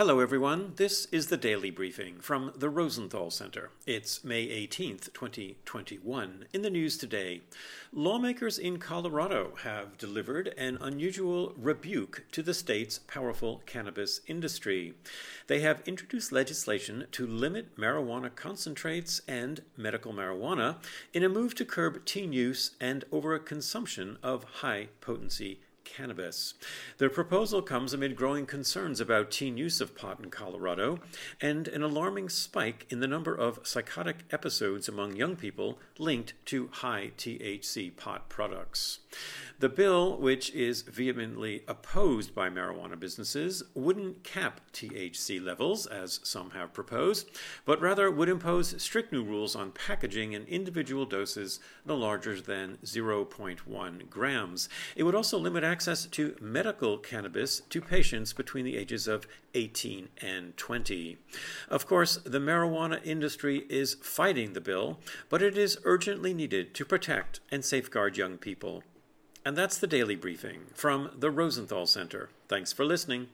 Hello, everyone. This is the daily briefing from the Rosenthal Center. It's May 18th, 2021. In the news today, lawmakers in Colorado have delivered an unusual rebuke to the state's powerful cannabis industry. They have introduced legislation to limit marijuana concentrates and medical marijuana in a move to curb teen use and overconsumption of high potency cannabis. Their proposal comes amid growing concerns about teen use of pot in Colorado and an alarming spike in the number of psychotic episodes among young people linked to high THC pot products. The bill, which is vehemently opposed by marijuana businesses, wouldn't cap THC levels, as some have proposed, but rather would impose strict new rules on packaging and individual doses no larger than 0.1 grams. It would also limit access to medical cannabis to patients between the ages of 18 and 20. Of course, the marijuana industry is fighting the bill, but it is urgently needed to protect and safeguard young people. And that's the daily briefing from the Rosenthal Center. Thanks for listening.